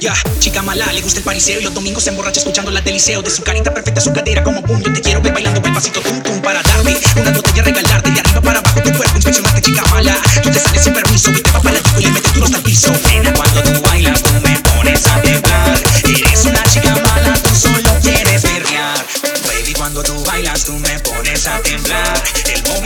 ya, chica mala, le gusta el pariseo y los domingos se emborracha escuchando la deliceo de su carita perfecta, su cadera como pum. Yo te quiero ver bailando el pasito tum tum para darte una botella, regalarte de arriba para abajo tu cuerpo, inspeccionarte, chica mala. Tú te sales sin permiso y te vas para la disco y le metes duro hasta el piso. Nena, cuando tú bailas, tú me pones a temblar. Eres una chica mala, tú solo quieres perrear. Baby, cuando tú bailas, tú me pones a temblar. El movimiento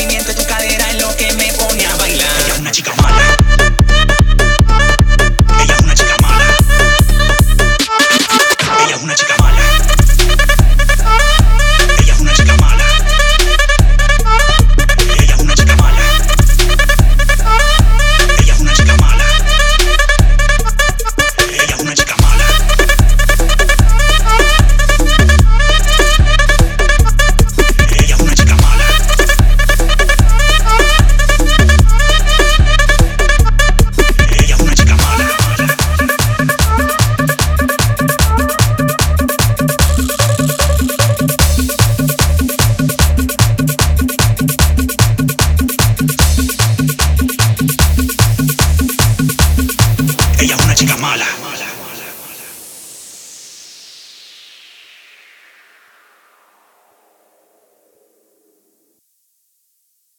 mala.